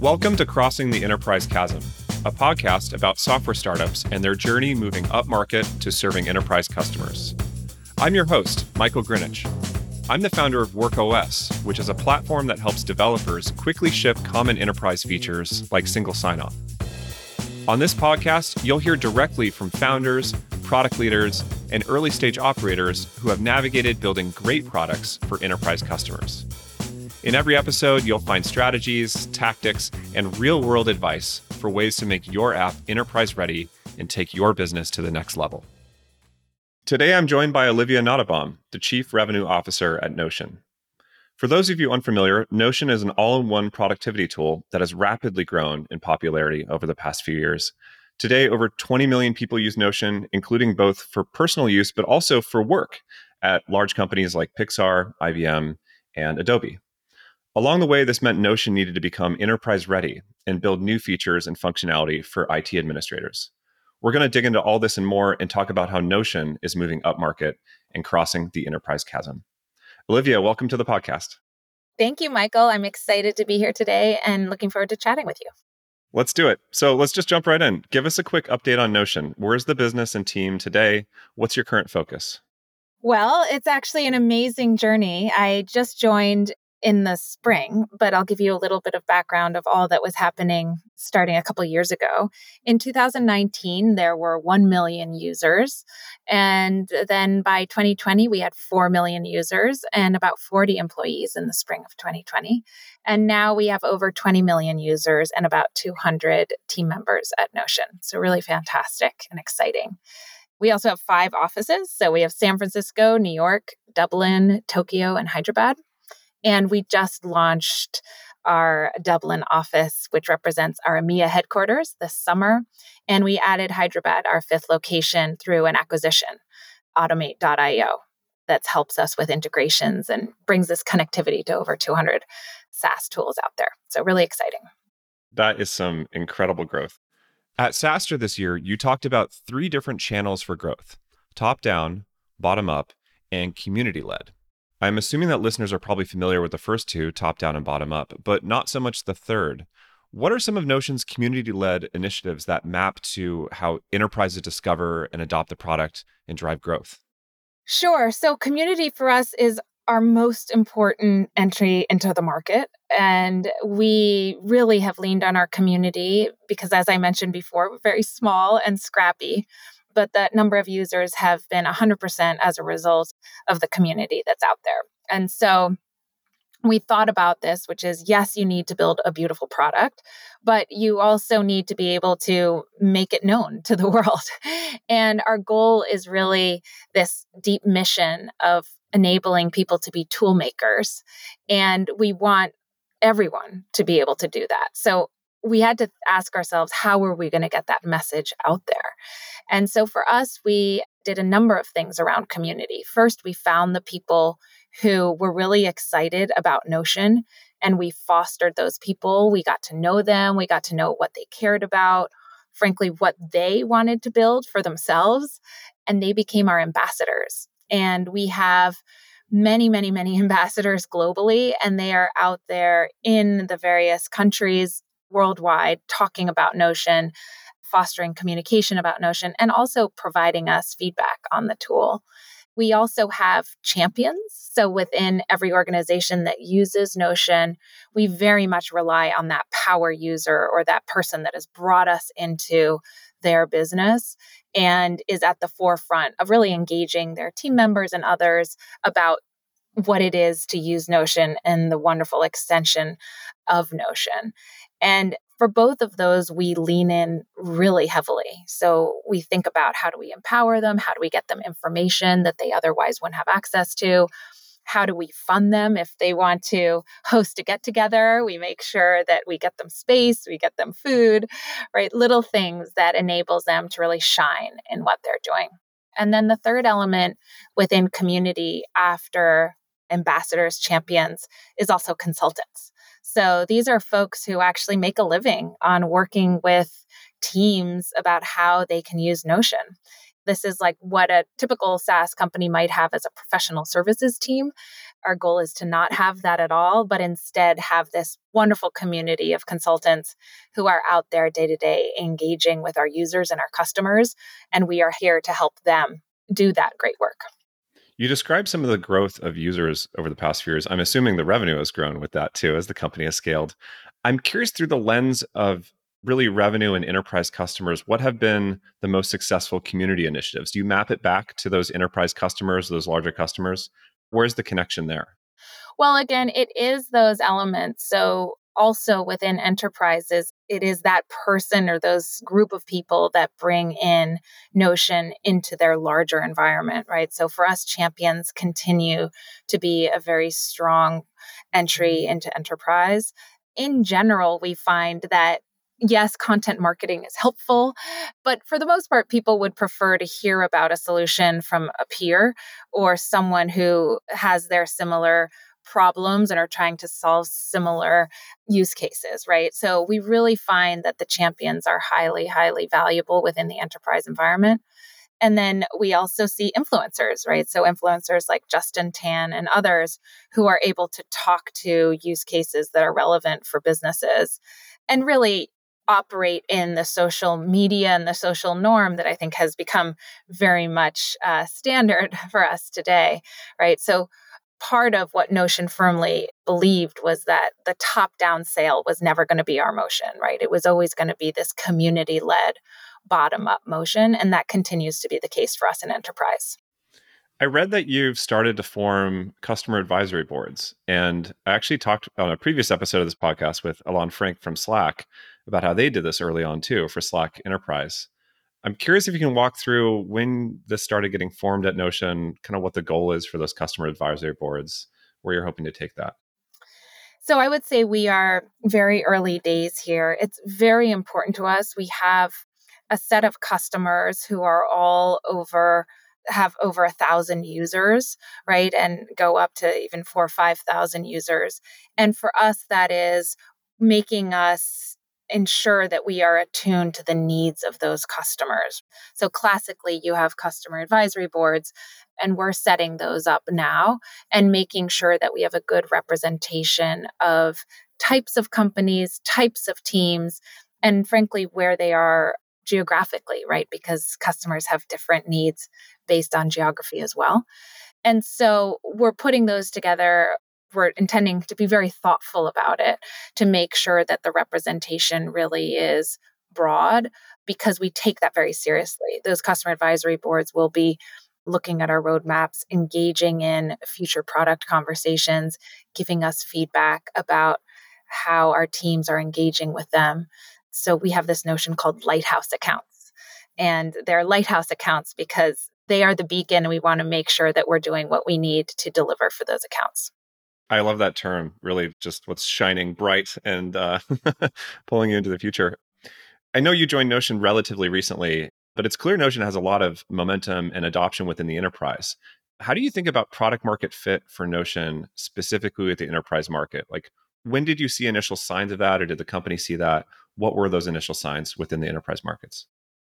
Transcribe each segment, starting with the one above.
Welcome to Crossing the Enterprise Chasm, a podcast about software startups and their journey moving upmarket to serving enterprise customers. I'm your host, Michael Grinich. I'm the founder of WorkOS, which is a platform that helps developers quickly ship common enterprise features like single sign on. On this podcast, you'll hear directly from founders, product leaders, and early stage operators who have navigated building great products for enterprise customers. In every episode, you'll find strategies, tactics, and real world advice for ways to make your app enterprise ready and take your business to the next level. Today, I'm joined by Olivia Nottebohm, the Chief Revenue Officer at Notion. For those of you unfamiliar, Notion is an all in one productivity tool that has rapidly grown in popularity over the past few years. Today, over 20 million people use Notion, including both for personal use, but also for work at large companies like Pixar, IBM, and Adobe. Along the way, this meant Notion needed to become enterprise ready and build new features and functionality for IT administrators. We're going to dig into all this and more and talk about how Notion is moving upmarket and crossing the enterprise chasm. Olivia, welcome to the podcast. Thank you, Michael. I'm excited to be here today and looking forward to chatting with you. Let's do it. So let's just jump right in. Give us a quick update on Notion. Where's the business and team today? What's your current focus? Well, it's actually an amazing journey. I just joined in the spring, but I'll give you a little bit of background of all that was happening starting a couple years ago. In 2019, there were 1 million users. And then by 2020, we had 4 million users and about 40 employees in the spring of 2020. And now we have over 20 million users and about 200 team members at Notion. So, really fantastic and exciting. We also have five offices. So we have San Francisco, New York, Dublin, Tokyo, and Hyderabad. And we just launched our Dublin office, which represents our EMEA headquarters this summer. And we added Hyderabad, our fifth location, through an acquisition, automate.io, that helps us with integrations and brings this connectivity to over 200 SaaS tools out there. So, really exciting. That is some incredible growth. At SaaStr this year, you talked about three different channels for growth top down, bottom up, and community led. I'm assuming that listeners are probably familiar with the first two, top down and bottom up, but not so much the third. What are some of Notion's community led initiatives that map to how enterprises discover and adopt the product and drive growth? Sure. So, community for us is our most important entry into the market. And we really have leaned on our community because, as I mentioned before, we're very small and scrappy but that number of users have been 100% as a result of the community that's out there. And so we thought about this, which is yes, you need to build a beautiful product, but you also need to be able to make it known to the world. And our goal is really this deep mission of enabling people to be tool makers. And we want everyone to be able to do that. So we had to ask ourselves, how are we going to get that message out there? And so for us, we did a number of things around community. First, we found the people who were really excited about Notion and we fostered those people. We got to know them, we got to know what they cared about, frankly, what they wanted to build for themselves, and they became our ambassadors. And we have many, many, many ambassadors globally, and they are out there in the various countries worldwide talking about Notion, fostering communication about Notion, and also providing us feedback on the tool. We also have champions. So within every organization that uses Notion, we very much rely on that power user or that person that has brought us into their business and is at the forefront of really engaging their team members and others about what it is to use Notion and the wonderful extension of Notion. And for both of those, we lean in really heavily. So we think about how do we empower them? How do we get them information that they otherwise wouldn't have access to? How do we fund them if they want to host a get together? We make sure that we get them space, we get them food, right? Little things that enables them to really shine in what they're doing. And then the third element within community after ambassadors, champions, is also consultants. So these are folks who actually make a living on working with teams about how they can use Notion. This is like what a typical SaaS company might have as a professional services team. Our goal is to not have that at all, but instead have this wonderful community of consultants who are out there day to day engaging with our users and our customers. And we are here to help them do that great work. You described some of the growth of users over the past few years. I'm assuming the revenue has grown with that too as the company has scaled. I'm curious through the lens of really revenue and enterprise customers, what have been the most successful community initiatives? Do you map it back to those enterprise customers, those larger customers? Where's the connection there? Well, again, it is those elements. So, also within enterprises, it is that person or those group of people that bring in Notion into their larger environment, right? So, for us, champions continue to be a very strong entry mm-hmm. into enterprise. In general, we find that yes, content marketing is helpful, but for the most part, people would prefer to hear about a solution from a peer or someone who has their similar problems and are trying to solve similar use cases, right? So we really find that the champions are highly, highly valuable within the enterprise environment. And then we also see influencers, right? So influencers like Justin Tan and others who are able to talk to use cases that are relevant for businesses. And really, operate in the social media and the social norm that I think has become very much uh, standard for us today, right? So, part of what Notion firmly believed was that the top down sale was never going to be our motion, right? It was always going to be this community led bottom up motion. And that continues to be the case for us in enterprise. I read that you've started to form customer advisory boards. And I actually talked on a previous episode of this podcast with Ilan Frank from Slack about how they did this early on too for Slack Enterprise. I'm curious if you can walk through when this started getting formed at Notion, kind of what the goal is for those customer advisory boards, where you're hoping to take that. So I would say we are very early days here. It's very important to us. We have a set of customers who are all over have over a thousand users, right? And go up to even four or 5,000 users. And for us, that is making us ensure that we are attuned to the needs of those customers. So, classically, you have customer advisory boards, and we're setting those up now and making sure that we have a good representation of types of companies, types of teams, and frankly, where they are geographically, right? Because customers have different needs based on geography as well. And so we're putting those together. We're intending to be very thoughtful about it to make sure that the representation really is broad because we take that very seriously. Those customer advisory boards will be looking at our roadmaps, engaging in future product conversations, giving us feedback about how our teams are engaging with them. So we have this notion called lighthouse accounts. And they're lighthouse accounts because they are the beacon and we want to make sure that we're doing what we need to deliver for those accounts. I love that term. Really, just what's shining bright and uh, pulling you into the future. I know you joined Notion relatively recently, but it's clear Notion has a lot of momentum and adoption within the enterprise. How do you think about product market fit for Notion specifically with the enterprise market? Like, when did you see initial signs of that, or did the company see that? What were those initial signs within the enterprise markets?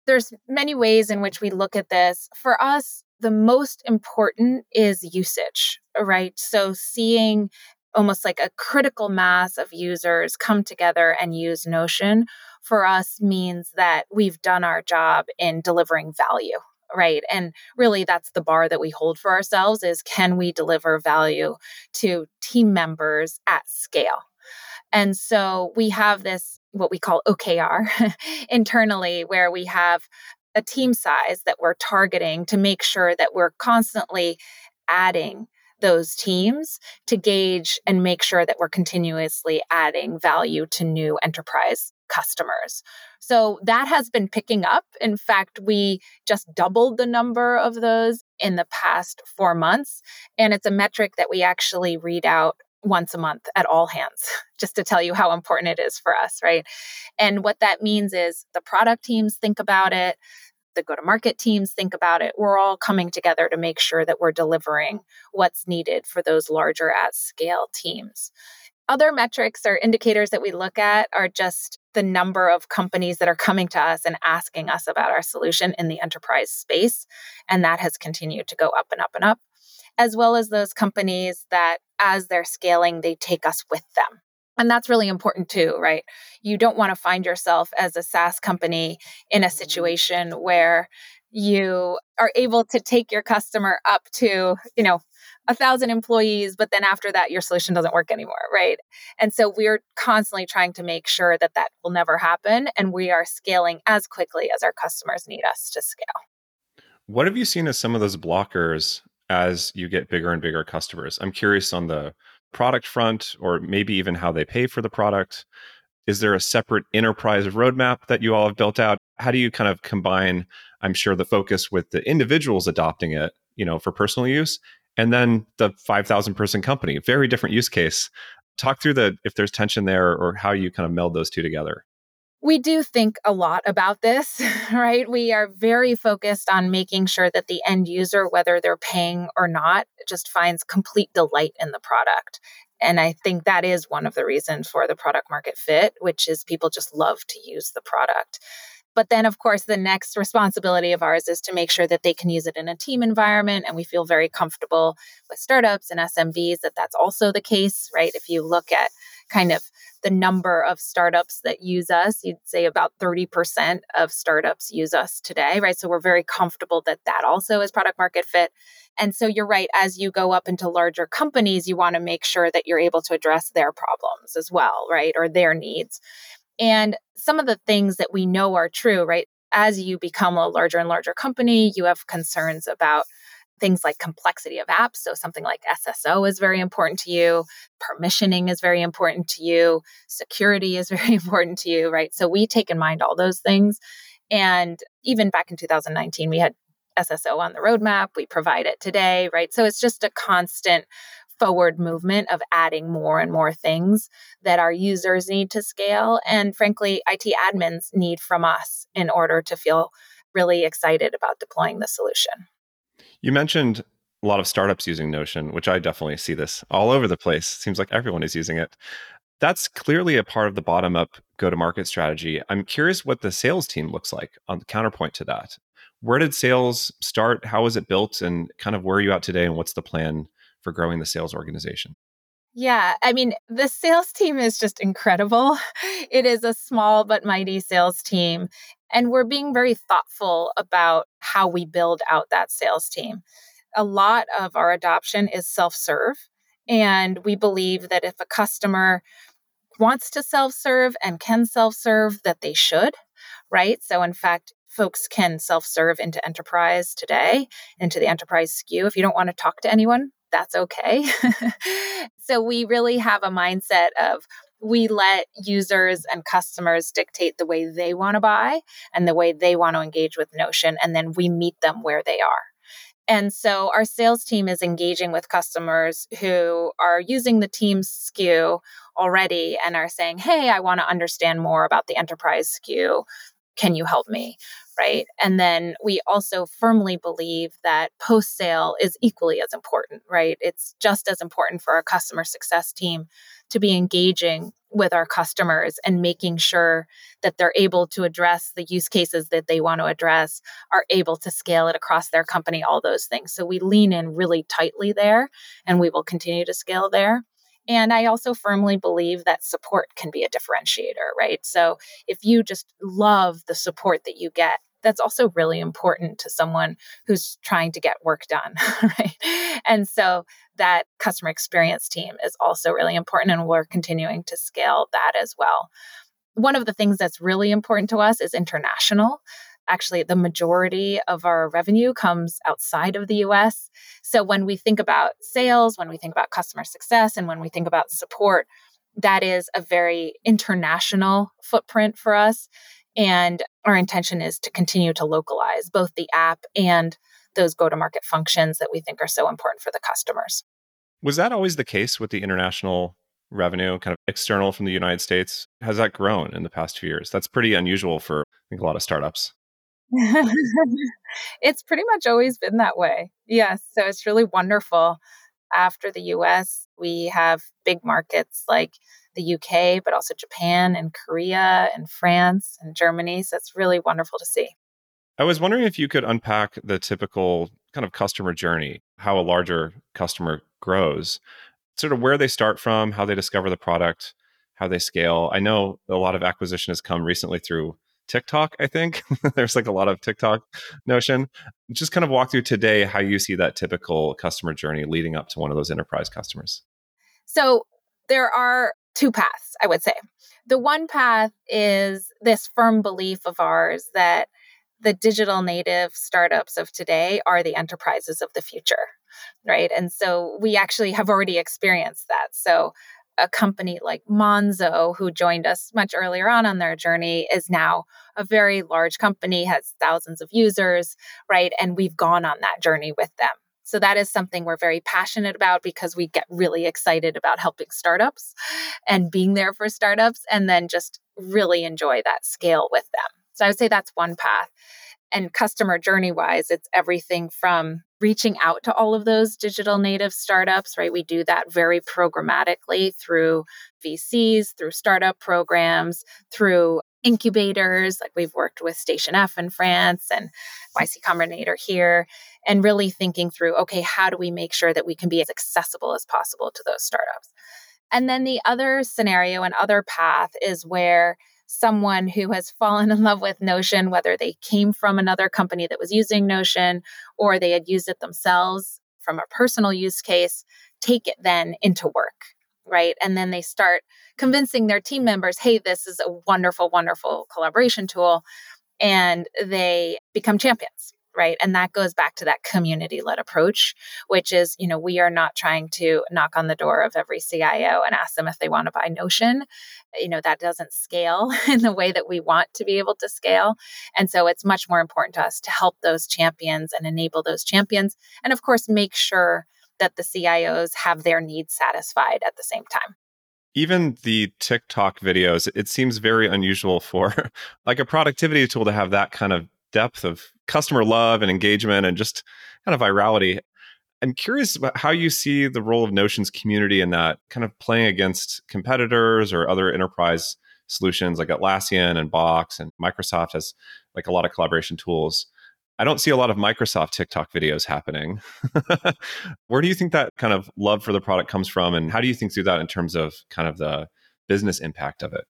there's many ways in which we look at this. For us, the most important is usage, right? So seeing almost like a critical mass of users come together and use Notion for us means that we've done our job in delivering value right and really that's the bar that we hold for ourselves is can we deliver value to team members at scale and so we have this what we call OKR internally, where we have a team size that we're targeting to make sure that we're constantly adding those teams to gauge and make sure that we're continuously adding value to new enterprise customers. So that has been picking up. In fact, we just doubled the number of those in the past four months. And it's a metric that we actually read out once a month at all hands, just to tell you how important it is for us, right? And what that means is the product teams think about it, the go to market teams think about it. We're all coming together to make sure that we're delivering what's needed for those larger at scale teams. Other metrics or indicators that we look at are just the number of companies that are coming to us and asking us about our solution in the enterprise space. And that has continued to go up and up and up. as well as those companies that, as they're scaling, they take us with them. And that's really important too, right? You don't want to find yourself as a SaaS company in a mm-hmm. situation where you are able to take your customer up to, you know, a thousand employees, but then after that, your solution doesn't work anymore, right? And so we're constantly trying to make sure that that will never happen. And we are scaling as quickly as our customers need us to scale. What have you seen as some of those blockers as you get bigger and bigger customers? I'm curious on the product front or maybe even how they pay for the product. Is there a separate enterprise roadmap that you all have built out? How do you kind of combine, I'm sure, the focus with the individuals adopting it, you know, for personal use and then the 5000 person company very different use case talk through the if there's tension there or how you kind of meld those two together we do think a lot about this, right? We are very focused on making sure that the end user, whether they're paying or not, just finds complete delight in the product. And I think that is one of the reasons for the product market fit, which is people just love to use the product. But then, of course, the next responsibility of ours is to make sure that they can use it in a team environment. And we feel very comfortable with startups and SMBs that that's also the case, right? If you look at kind of the number of startups that use us, you'd say about 30% of startups use us today, right? So we're very comfortable that that also is product market fit. And so you're right, as you go up into larger companies, you want to make sure that you're able to address their problems as well, right? Or their needs. And some of the things that we know are true, right? As you become a larger and larger company, you have concerns about things like complexity of apps. So, something like SSO is very important to you, permissioning is very important to you, security is very important to you, right? So, we take in mind all those things. And even back in 2019, we had SSO on the roadmap. We provide it today, right? So, it's just a constant forward movement of adding more and more things that our users need to scale. And frankly, IT admins need from us in order to feel really excited about deploying the solution. You mentioned a lot of startups using Notion, which I definitely see this all over the place. Seems like everyone is using it. That's clearly a part of the bottom up go to market strategy. I'm curious what the sales team looks like on the counterpoint to that. Where did sales start? How was it built? And kind of where are you at today? And what's the plan for growing the sales organization? Yeah, I mean, the sales team is just incredible. It is a small but mighty sales team. And we're being very thoughtful about how we build out that sales team. A lot of our adoption is self serve. And we believe that if a customer wants to self serve and can self serve, that they should, right? So, in fact, folks can self serve into enterprise today, into the enterprise SKU. If you don't want to talk to anyone, that's okay. so we really have a mindset of we let users and customers dictate the way they want to buy and the way they want to engage with Notion, and then we meet them where they are. And so our sales team is engaging with customers who are using the Teams SKU already and are saying, Hey, I want to understand more about the enterprise SKU. Can you help me? Right? And then we also firmly believe that post sale is equally as important, right? It's just as important for our customer success team to be engaging with our customers and making sure that they're able to address the use cases that they want to address, are able to scale it across their company, all those things. So we lean in really tightly there and we will continue to scale there. And I also firmly believe that support can be a differentiator, right? So if you just love the support that you get, that's also really important to someone who's trying to get work done, right? And so that customer experience team is also really important, and we're continuing to scale that as well. One of the things that's really important to us is international actually the majority of our revenue comes outside of the US. So when we think about sales, when we think about customer success, and when we think about support, that is a very international footprint for us. And our intention is to continue to localize both the app and those go to market functions that we think are so important for the customers. Was that always the case with the international revenue, kind of external from the United States? Has that grown in the past few years? That's pretty unusual for, I think, a lot of startups. it's pretty much always been that way. Yes. So it's really wonderful. After the US, we have big markets like the UK, but also Japan and Korea and France and Germany. So it's really wonderful to see. I was wondering if you could unpack the typical kind of customer journey, how a larger customer grows, sort of where they start from, how they discover the product, how they scale. I know a lot of acquisition has come recently through TikTok, I think. There's like a lot of TikTok notion. Just kind of walk through today how you see that typical customer journey leading up to one of those enterprise customers. So there are two paths, I would say. The one path is this firm belief of ours that the digital native startups of today are the enterprises of the future, right? And so we actually have already experienced that. So a company like Monzo, who joined us much earlier on on their journey, is now a very large company, has thousands of users, right? And we've gone on that journey with them. So that is something we're very passionate about because we get really excited about helping startups and being there for startups and then just really enjoy that scale with them. So I would say that's one path. And customer journey wise, it's everything from reaching out to all of those digital native startups, right? We do that very programmatically through VCs, through startup programs, through incubators. Like we've worked with Station F in France and YC Combinator here, and really thinking through okay, how do we make sure that we can be as accessible as possible to those startups? And then the other scenario and other path is where someone who has fallen in love with Notion, whether they came from another company that was using Notion or they had used it themselves from a personal use case, take it then into work, right? And then they start convincing their team members, hey, this is a wonderful, wonderful collaboration tool. And they become champions right? And that goes back to that community led approach which is you know we are not trying to knock on the door of every cio and ask them if they want to buy notion. You know that doesn't scale in the way that we want to be able to scale. And so it's much more important to us to help those champions and enable those champions and of course make sure that the cios have their needs satisfied at the same time. Even the TikTok videos, it seems very unusual for like a productivity tool to have that kind of depth of customer love and engagement and just kind of virality. I'm curious about how you see the role of Notion's community in that kind of playing against competitors or other enterprise solutions like Atlassian and Box and Microsoft has like a lot of collaboration tools. I don't see a lot of Microsoft TikTok videos happening. Where do you think that kind of love for the product comes from? And how do you think through that in terms of kind of the business impact of it?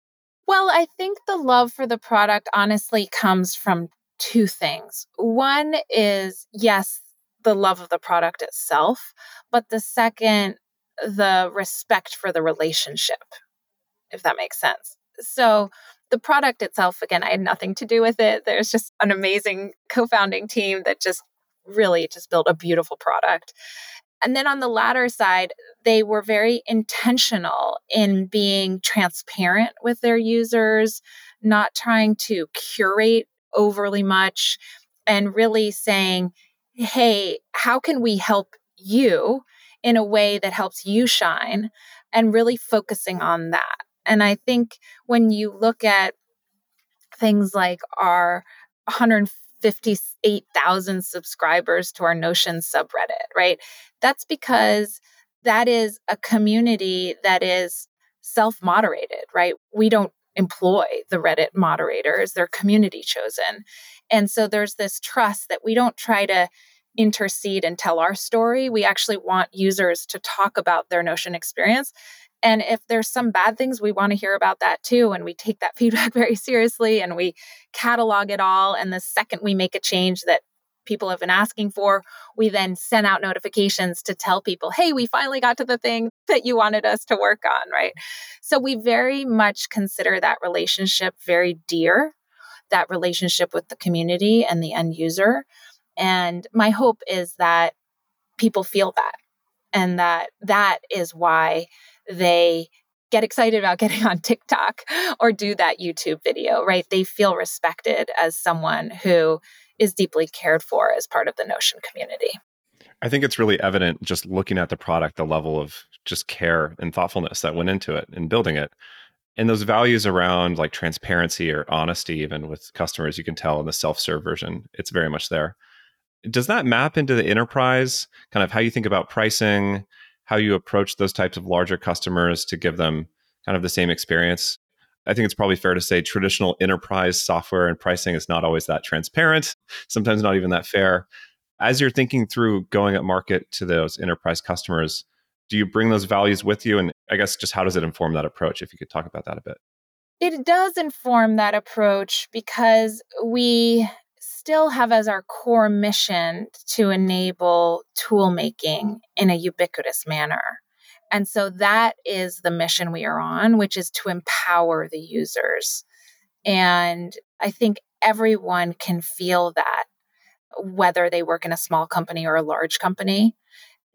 Well, I think the love for the product honestly comes from two things. One is, yes, the love of the product itself, but the second, the respect for the relationship, if that makes sense. So, the product itself, again, I had nothing to do with it. There's just an amazing co founding team that just really just built a beautiful product. And then on the latter side, they were very intentional in being transparent with their users, not trying to curate overly much and really saying, hey, how can we help you in a way that helps you shine? And really focusing on that. And I think when you look at things like our 158,000 subscribers to our Notion subreddit, right? That's because that is a community that is self moderated, right? We don't employ the Reddit moderators, they're community chosen. And so there's this trust that we don't try to intercede and tell our story. We actually want users to talk about their Notion experience. And if there's some bad things, we want to hear about that too. And we take that feedback very seriously and we catalog it all. And the second we make a change that people have been asking for. We then sent out notifications to tell people, hey, we finally got to the thing that you wanted us to work on, right? So we very much consider that relationship very dear, that relationship with the community and the end user. And my hope is that people feel that and that that is why they get excited about getting on TikTok or do that YouTube video, right? They feel respected as someone who is deeply cared for as part of the Notion community. I think it's really evident just looking at the product, the level of just care and thoughtfulness that went into it and building it. And those values around like transparency or honesty, even with customers, you can tell in the self serve version, it's very much there. Does that map into the enterprise, kind of how you think about pricing, how you approach those types of larger customers to give them kind of the same experience? I think it's probably fair to say traditional enterprise software and pricing is not always that transparent, sometimes not even that fair. As you're thinking through going up market to those enterprise customers, do you bring those values with you? And I guess just how does it inform that approach? If you could talk about that a bit. It does inform that approach because we still have as our core mission to enable tool making in a ubiquitous manner. And so that is the mission we are on, which is to empower the users. And I think everyone can feel that, whether they work in a small company or a large company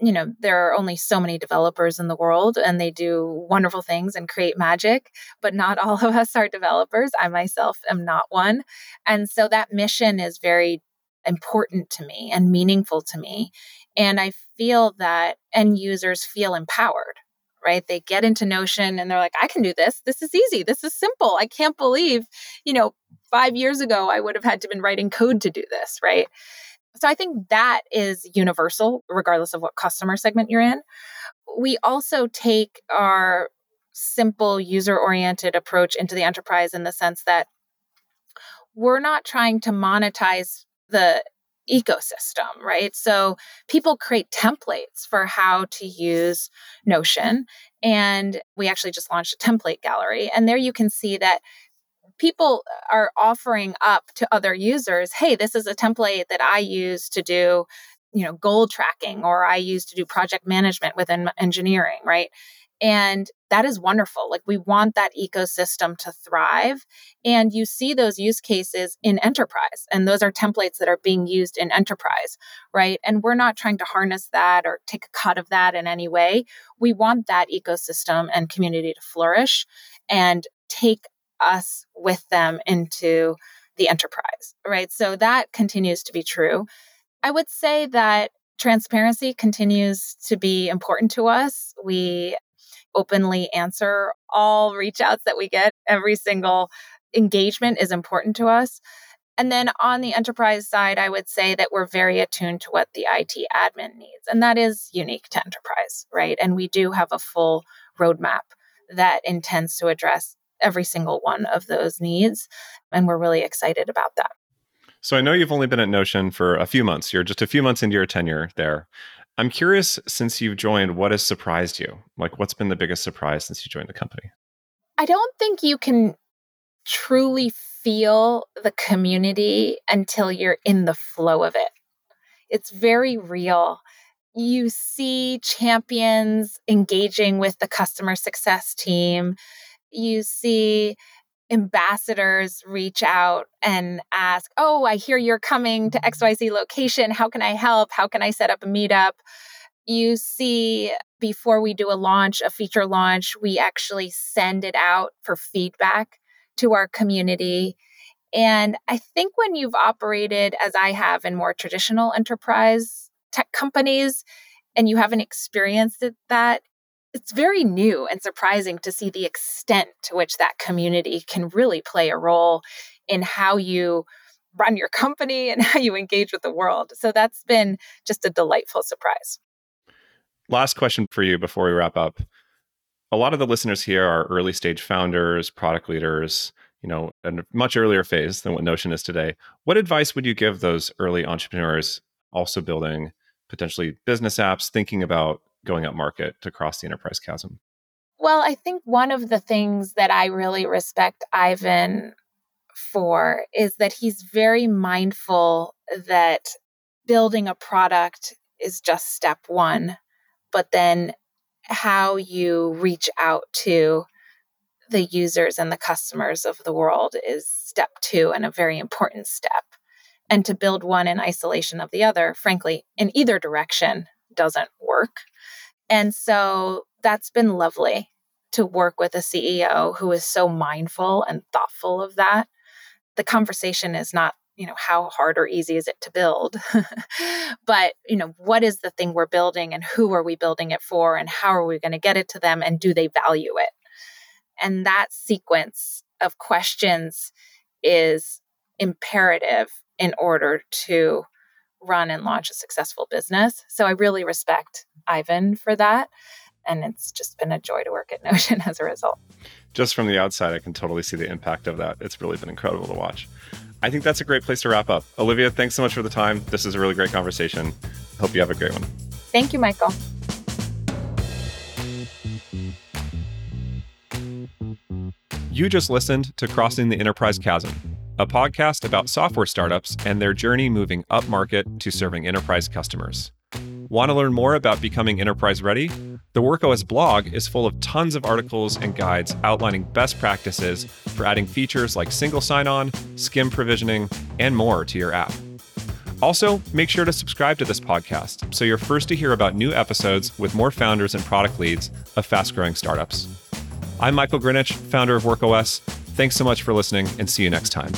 you know, there are only so many developers in the world and they do wonderful things and create magic, but not all of us are developers. I myself am not one. And so that mission is very important to me and meaningful to me. And I feel that end users feel empowered, right? They get into Notion and they're like, I can do this. This is easy. This is simple. I can't believe, you know, five years ago, I would have had to been writing code to do this, right? So I think that is universal, regardless of what customer segment you're in. We also take our simple user oriented approach into the enterprise in the sense that we're not trying to monetize the ecosystem, right? So people create templates for how to use Notion. And we actually just launched a template gallery. And there you can see that people are offering up to other users, hey, this is a template that I use to do, you know, goal tracking or I use to do project management within engineering, right? And that is wonderful. Like we want that ecosystem to thrive. And you see those use cases in enterprise. And those are templates that are being used in enterprise, right? And we're not trying to harness that or take a cut of that in any way. We want that ecosystem and community to flourish and take us with them into the enterprise, right? So that continues to be true. I would say that transparency continues to be important to us. We openly answer all reach outs that we get. Every single engagement is important to us. And then on the enterprise side, I would say that we're very attuned to what the IT admin needs. And that is unique to enterprise, right? And we do have a full roadmap that intends to address every single one of those needs. And we're really excited about that. So I know you've only been at Notion for a few months. You're just a few months into your tenure there. I'm curious, since you've joined, what has surprised you? Like, what's been the biggest surprise since you joined the company? I don't think you can truly feel the community until you're in the flow of it. It's very real. You see champions engaging with the customer success team you see ambassadors reach out and ask, Oh, I hear you're coming to XYZ location. How can I help? How can I set up a meetup? You see, before we do a launch, a feature launch, we actually send it out for feedback to our community. And I think when you've operated as I have in more traditional enterprise tech companies and you haven't experienced that, it's very new and surprising to see the extent to which that community can really play a role in how you run your company and how you engage with the world. So that's been just a delightful surprise. Last question for you before we wrap up. A lot of the listeners here are early stage founders, product leaders, you know, in a much earlier phase than what Notion is today. What advice would you give those early entrepreneurs also building potentially business apps, thinking about going up market to cross the enterprise chasm? Well, I think one of the things that I really respect Ivan for is that he's very mindful that building a product is just step one, but then how you reach out to the users and the customers of the world is step two and a very important step. And to build one in isolation of the other, frankly, in either direction doesn't work. And so that's been lovely to work with a CEO who is so mindful and thoughtful of that. The conversation is not, you know, how hard or easy is it to build? but, you know, what is the thing we're building and who are we building it for and how are we going to get it to them and do they value it? And that sequence of questions is imperative in order to run and launch a successful business. So I really respect Ivan for that. And it's just been a joy to work at Notion as a result. Just from the outside, I can totally see the impact of that. It's really been incredible to watch. I think that's a great place to wrap up. Olivia, thanks so much for the time. This is a really great conversation. Hope you have a great one. Thank you, Michael. You just listened to Crossing the Enterprise Chasm, a podcast about software startups and their journey moving up market to serving enterprise customers. Want to learn more about becoming enterprise ready? The WorkOS blog is full of tons of articles and guides outlining best practices for adding features like single sign on, SCIM provisioning, and more to your app. Also, make sure to subscribe to this podcast so you're first to hear about new episodes with more founders and product leads of fast growing startups. I'm Michael Grinich, founder of WorkOS. Thanks so much for listening and see you next time.